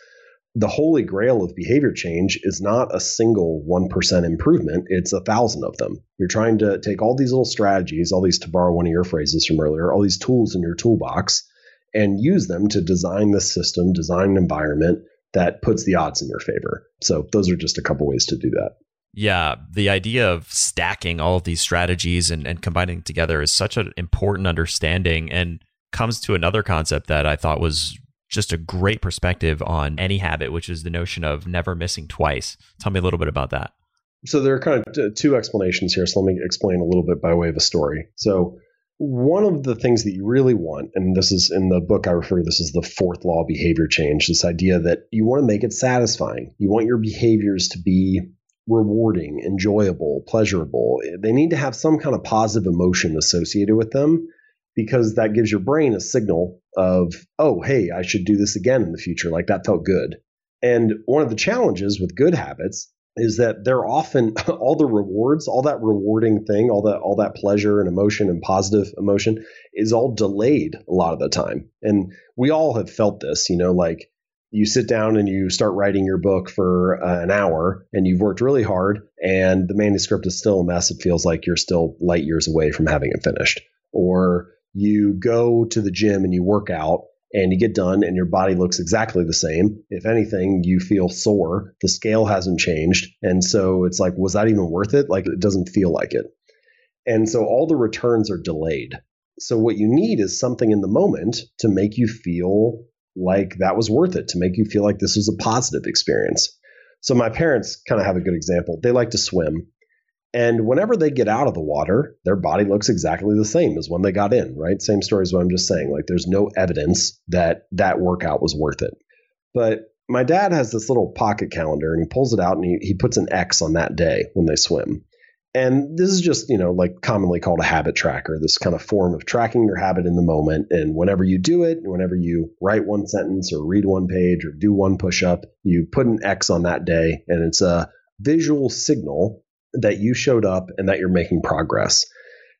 the holy grail of behavior change is not a single 1% improvement, it's a thousand of them. You're trying to take all these little strategies, all these, to borrow one of your phrases from earlier, all these tools in your toolbox, and use them to design the system, design an environment that puts the odds in your favor. So, those are just a couple ways to do that. Yeah, the idea of stacking all of these strategies and, and combining together is such an important understanding and comes to another concept that I thought was just a great perspective on any habit, which is the notion of never missing twice. Tell me a little bit about that. So there are kind of two explanations here. So let me explain a little bit by way of a story. So one of the things that you really want, and this is in the book I refer to this as the fourth law of behavior change, this idea that you want to make it satisfying. You want your behaviors to be rewarding, enjoyable, pleasurable. They need to have some kind of positive emotion associated with them because that gives your brain a signal of, oh, hey, I should do this again in the future. Like that felt good. And one of the challenges with good habits is that they're often all the rewards, all that rewarding thing, all that all that pleasure and emotion and positive emotion is all delayed a lot of the time. And we all have felt this, you know, like you sit down and you start writing your book for uh, an hour and you've worked really hard and the manuscript is still a mess. It feels like you're still light years away from having it finished. Or you go to the gym and you work out and you get done and your body looks exactly the same. If anything, you feel sore. The scale hasn't changed. And so it's like, was that even worth it? Like, it doesn't feel like it. And so all the returns are delayed. So what you need is something in the moment to make you feel like that was worth it, to make you feel like this was a positive experience. So my parents kind of have a good example. They like to swim. And whenever they get out of the water, their body looks exactly the same as when they got in, right? Same story as what I'm just saying. Like there's no evidence that that workout was worth it. But my dad has this little pocket calendar and he pulls it out and he, he puts an X on that day when they swim. And this is just, you know, like commonly called a habit tracker, this kind of form of tracking your habit in the moment. And whenever you do it, whenever you write one sentence or read one page or do one push up, you put an X on that day. And it's a visual signal that you showed up and that you're making progress.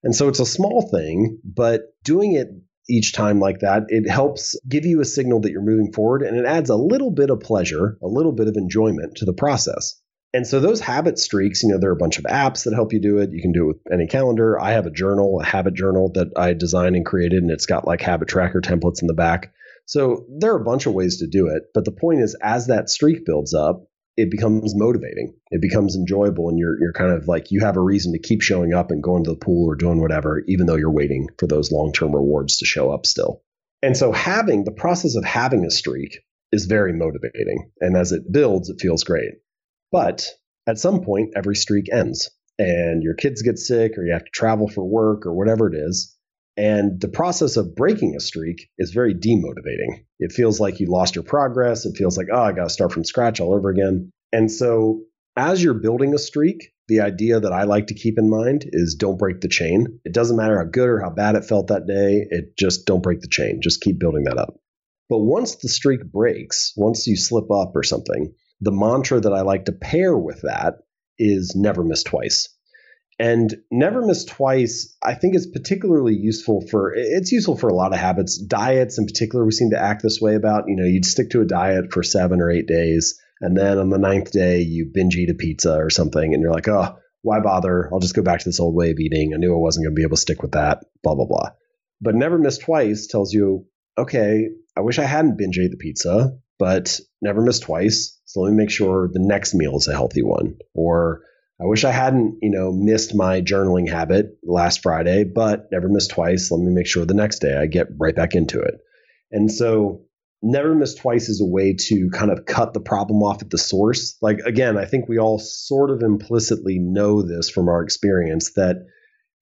And so it's a small thing, but doing it each time like that, it helps give you a signal that you're moving forward and it adds a little bit of pleasure, a little bit of enjoyment to the process. And so those habit streaks, you know, there are a bunch of apps that help you do it. You can do it with any calendar. I have a journal, a habit journal that I designed and created, and it's got like habit tracker templates in the back. So there are a bunch of ways to do it. But the point is, as that streak builds up, it becomes motivating. It becomes enjoyable, and you're you're kind of like you have a reason to keep showing up and going to the pool or doing whatever, even though you're waiting for those long term rewards to show up still. And so having the process of having a streak is very motivating, and as it builds, it feels great. But at some point, every streak ends, and your kids get sick, or you have to travel for work, or whatever it is. And the process of breaking a streak is very demotivating. It feels like you lost your progress. It feels like, oh, I got to start from scratch all over again. And so, as you're building a streak, the idea that I like to keep in mind is don't break the chain. It doesn't matter how good or how bad it felt that day, it just don't break the chain. Just keep building that up. But once the streak breaks, once you slip up or something, the mantra that I like to pair with that is never miss twice. And never miss twice, I think is particularly useful for it's useful for a lot of habits. Diets in particular, we seem to act this way about. You know, you'd stick to a diet for seven or eight days, and then on the ninth day you binge eat a pizza or something, and you're like, oh, why bother? I'll just go back to this old way of eating. I knew I wasn't going to be able to stick with that, blah, blah, blah. But never miss twice tells you, okay, I wish I hadn't binge ate the pizza, but never miss twice. So let me make sure the next meal is a healthy one. Or I wish I hadn't, you know, missed my journaling habit last Friday, but never miss twice. Let me make sure the next day I get right back into it. And so never miss twice is a way to kind of cut the problem off at the source. Like again, I think we all sort of implicitly know this from our experience that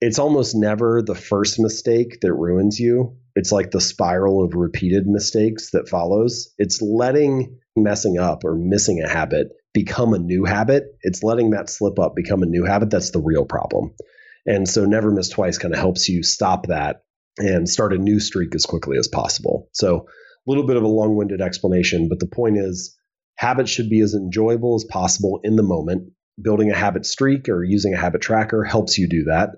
it's almost never the first mistake that ruins you. It's like the spiral of repeated mistakes that follows. It's letting messing up or missing a habit become a new habit. It's letting that slip up become a new habit. That's the real problem. And so never miss twice kind of helps you stop that and start a new streak as quickly as possible. So a little bit of a long-winded explanation, but the point is habits should be as enjoyable as possible in the moment. Building a habit streak or using a habit tracker helps you do that.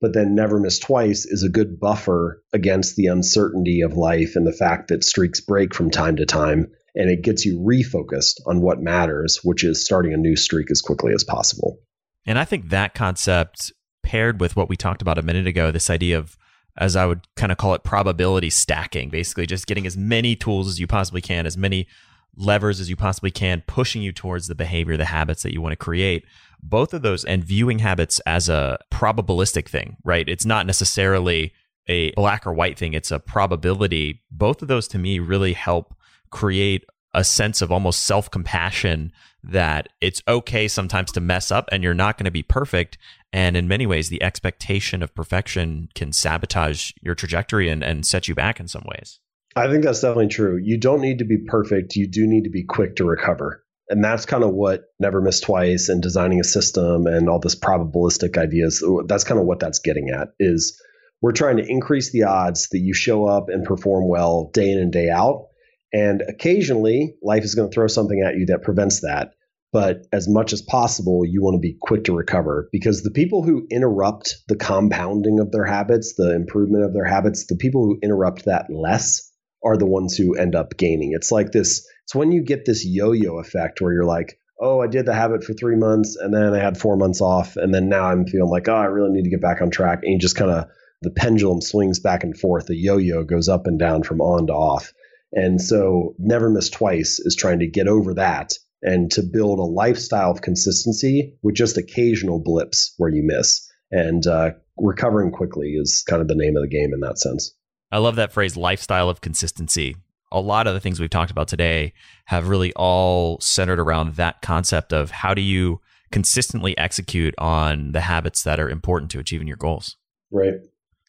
But then never miss twice is a good buffer against the uncertainty of life and the fact that streaks break from time to time and it gets you refocused on what matters, which is starting a new streak as quickly as possible. And I think that concept paired with what we talked about a minute ago, this idea of as I would kind of call it probability stacking, basically just getting as many tools as you possibly can, as many levers as you possibly can, pushing you towards the behavior, the habits that you want to create. Both of those and viewing habits as a probabilistic thing, right? It's not necessarily a black or white thing, it's a probability. Both of those to me really help create a sense of almost self compassion that it's okay sometimes to mess up and you're not going to be perfect. And in many ways, the expectation of perfection can sabotage your trajectory and, and set you back in some ways. I think that's definitely true. You don't need to be perfect. You do need to be quick to recover. And that's kind of what Never Miss Twice and designing a system and all this probabilistic ideas, uh, that's kind of what that's getting at is we're trying to increase the odds that you show up and perform well day in and day out and occasionally, life is going to throw something at you that prevents that. But as much as possible, you want to be quick to recover because the people who interrupt the compounding of their habits, the improvement of their habits, the people who interrupt that less are the ones who end up gaining. It's like this, it's when you get this yo yo effect where you're like, oh, I did the habit for three months and then I had four months off. And then now I'm feeling like, oh, I really need to get back on track. And you just kind of, the pendulum swings back and forth. The yo yo goes up and down from on to off. And so Never Miss Twice is trying to get over that and to build a lifestyle of consistency with just occasional blips where you miss. And uh, recovering quickly is kind of the name of the game in that sense. I love that phrase, lifestyle of consistency. A lot of the things we've talked about today have really all centered around that concept of how do you consistently execute on the habits that are important to achieving your goals. Right.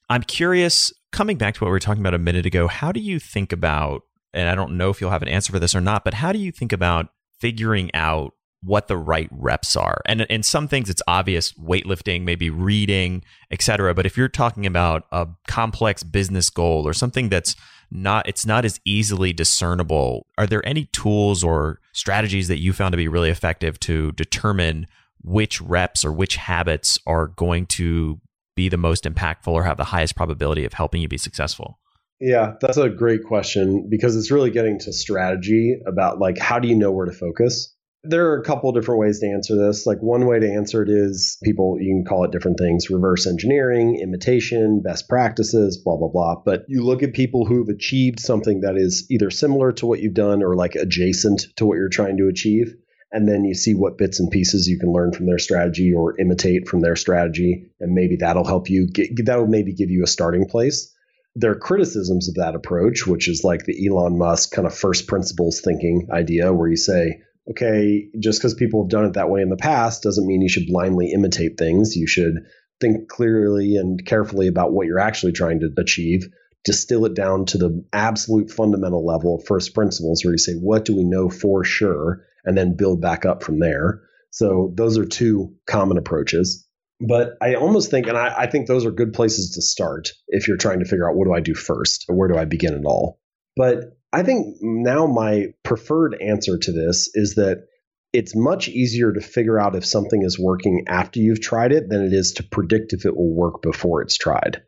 I'm curious, coming back to what we were talking about a minute ago, how do you think about and I don't know if you'll have an answer for this or not, but how do you think about figuring out what the right reps are? And in some things it's obvious, weightlifting, maybe reading, etc. But if you're talking about a complex business goal or something that's not it's not as easily discernible, are there any tools or strategies that you found to be really effective to determine which reps or which habits are going to be the most impactful or have the highest probability of helping you be successful? Yeah, that's a great question because it's really getting to strategy about like how do you know where to focus? There are a couple different ways to answer this. Like one way to answer it is people you can call it different things, reverse engineering, imitation, best practices, blah blah blah. But you look at people who've achieved something that is either similar to what you've done or like adjacent to what you're trying to achieve and then you see what bits and pieces you can learn from their strategy or imitate from their strategy and maybe that'll help you get that'll maybe give you a starting place there are criticisms of that approach which is like the Elon Musk kind of first principles thinking idea where you say okay just because people have done it that way in the past doesn't mean you should blindly imitate things you should think clearly and carefully about what you're actually trying to achieve distill it down to the absolute fundamental level of first principles where you say what do we know for sure and then build back up from there. So those are two common approaches. But I almost think, and I, I, think those are good places to start if you're trying to figure out what do I do first or where do I begin at all. But I think now my preferred answer to this is that it's much easier to figure out if something is working after you've tried it than it is to predict if it will work before it's tried.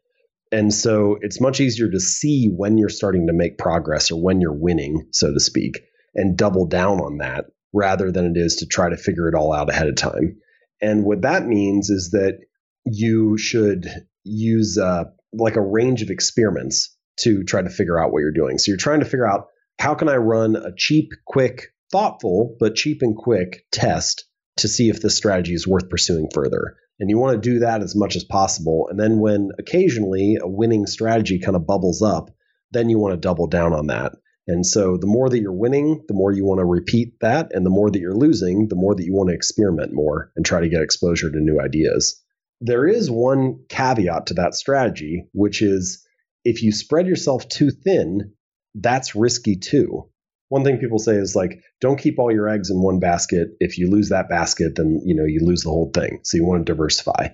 And so it's much easier to see when you're starting to make progress or when you're winning, so to speak, and double down on that rather than it is to try to figure it all out ahead of time. And what that means is that you should use uh, like a range of experiments to try to figure out what you're doing. So you're trying to figure out how can I run a cheap, quick, thoughtful, but cheap and quick test to see if this strategy is worth pursuing further. And you want to do that as much as possible. And then when occasionally a winning strategy kind of bubbles up, then you want to double down on that. And so the more that you're winning, the more you want to repeat that. And the more that you're losing, the more that you want to experiment more and try to get exposure to new ideas. There is one caveat to that strategy, which is if you spread yourself too thin, that's risky too. One thing people say is like, don't keep all your eggs in one basket. If you lose that basket, then you know you lose the whole thing. So you want to diversify.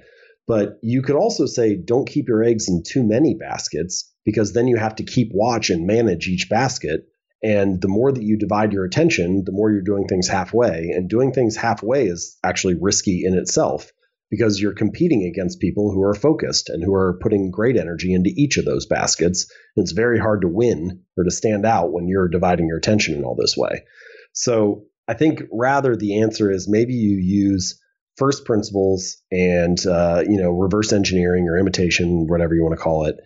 But you could also say, don't keep your eggs in too many baskets because then you have to keep watch and manage each basket. And the more that you divide your attention, the more you're doing things halfway. And doing things halfway is actually risky in itself because you're competing against people who are focused and who are putting great energy into each of those baskets. And it's very hard to win or to stand out when you're dividing your attention in all this way. So I think rather the answer is maybe you use first principles and uh, you know reverse engineering or imitation, whatever you want to call it,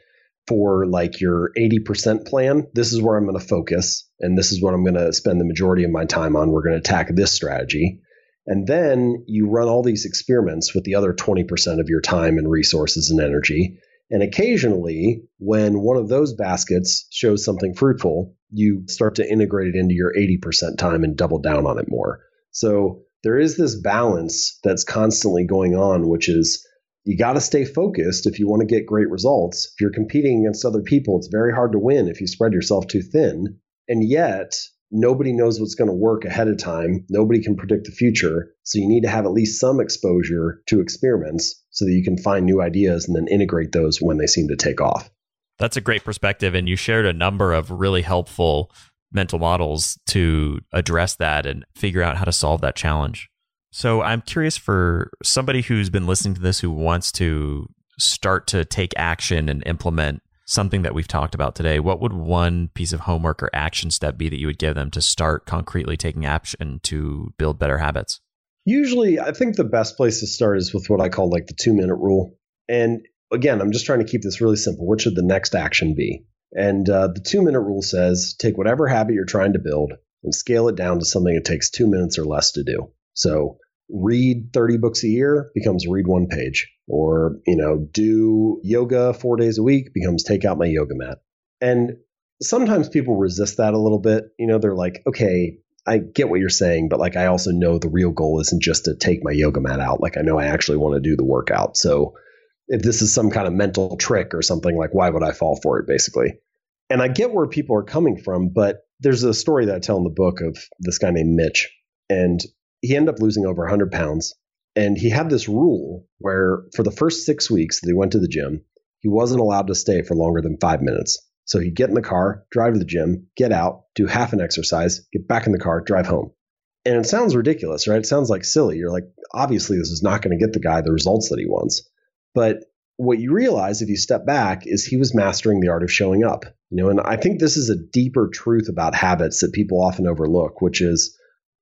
for like your 80% plan, this is where I'm going to focus and this is what I'm going to spend the majority of my time on. We're going to attack this strategy. And then you run all these experiments with the other 20% of your time and resources and energy. And occasionally, when one of those baskets shows something fruitful, you start to integrate it into your 80% time and double down on it more. So there is this balance that's constantly going on, which is you got to stay focused if you want to get great results. If you're competing against other people, it's very hard to win if you spread yourself too thin. And yet, nobody knows what's going to work ahead of time. Nobody can predict the future. So you need to have at least some exposure to experiments so that you can find new ideas and then integrate those when they seem to take off. That's a great perspective. And you shared a number of really helpful mental models to address that and figure out how to solve that challenge. So I'm curious for somebody who's been listening to this who wants to start to take action and implement something that we've talked about today, what would one piece of homework or action step be that you would give them to start concretely taking action to build better habits? Usually, I think the best place to start is with what I call like the two minute rule. And again, I'm just trying to keep this really simple. What should the next action be? And uh, the two minute rule says take whatever habit you're trying to build and scale it down to something it takes two minutes or less to do. So read 30 books a year becomes read one page. Or you know do yoga four days a week becomes take out my yoga mat. And sometimes people resist that a little bit. You know they're like okay i get what you're saying but like i also know the real goal isn't just to take my yoga mat out. Like i know i actually want to do the workout. So if this is some kind of mental trick or something like why would i fall for it basically and i get where people are coming from but there's a story that i tell in the book of this guy named mitch and he ended up losing over 100 pounds. And he had this rule where for the first six weeks that he went to the gym, he wasn't allowed to stay for longer than five minutes. So he'd get in the car, drive to the gym, get out, do half an exercise, get back in the car, drive home. And it sounds ridiculous, right? It sounds like silly. You're like, obviously, this is not going to get the guy the results that he wants. But what you realize if you step back is he was mastering the art of showing up. You know, and I think this is a deeper truth about habits that people often overlook, which is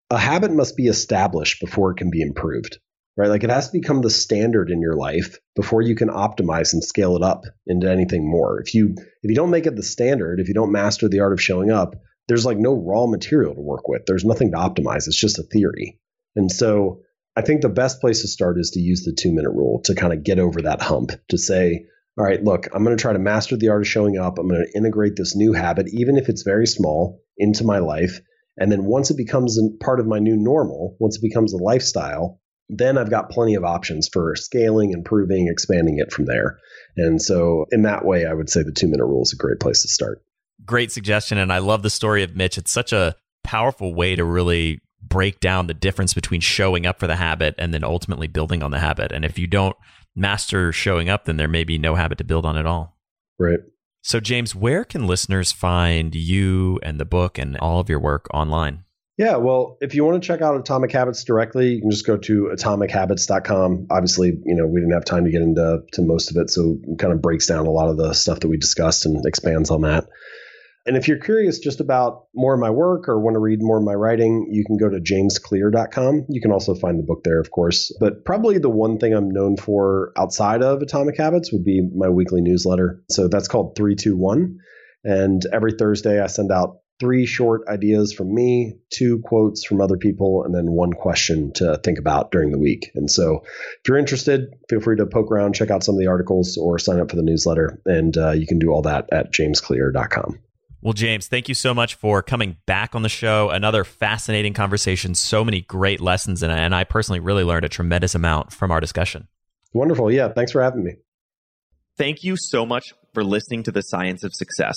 a habit must be established before it can be improved right? Like it has to become the standard in your life before you can optimize and scale it up into anything more. If you if you don't make it the standard if you don't master the art of showing up there's like no raw material to work with. There's nothing to optimize. It's just a theory. And so I think the best place to start is to use the two minute rule to kind of get over that hump to say, all right, look, I'm going to try to master the art of showing up. I'm going to integrate this new habit, even if it's very small, into my life. And then once it becomes part of my new normal, once it becomes a lifestyle, then I've got plenty of options for scaling, improving, expanding it from there. And so, in that way, I would say the two minute rule is a great place to start. Great suggestion. And I love the story of Mitch. It's such a powerful way to really break down the difference between showing up for the habit and then ultimately building on the habit. And if you don't master showing up, then there may be no habit to build on at all. Right. So, James, where can listeners find you and the book and all of your work online? Yeah, well, if you want to check out Atomic Habits directly, you can just go to atomichabits.com. Obviously, you know, we didn't have time to get into to most of it, so it kind of breaks down a lot of the stuff that we discussed and expands on that. And if you're curious just about more of my work or want to read more of my writing, you can go to jamesclear.com. You can also find the book there, of course. But probably the one thing I'm known for outside of Atomic Habits would be my weekly newsletter. So that's called 321. And every Thursday, I send out three short ideas from me, two quotes from other people, and then one question to think about during the week. And so if you're interested, feel free to poke around, check out some of the articles, or sign up for the newsletter. And uh, you can do all that at jamesclear.com. Well, James, thank you so much for coming back on the show. Another fascinating conversation, so many great lessons, and, and I personally really learned a tremendous amount from our discussion. Wonderful. Yeah, thanks for having me. Thank you so much for listening to The Science of Success.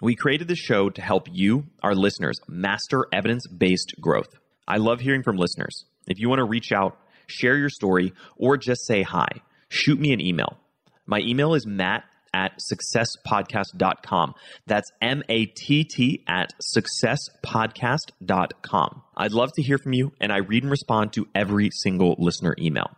We created this show to help you, our listeners, master evidence based growth. I love hearing from listeners. If you want to reach out, share your story, or just say hi, shoot me an email. My email is matt at successpodcast.com. That's M A T T at successpodcast.com. I'd love to hear from you, and I read and respond to every single listener email.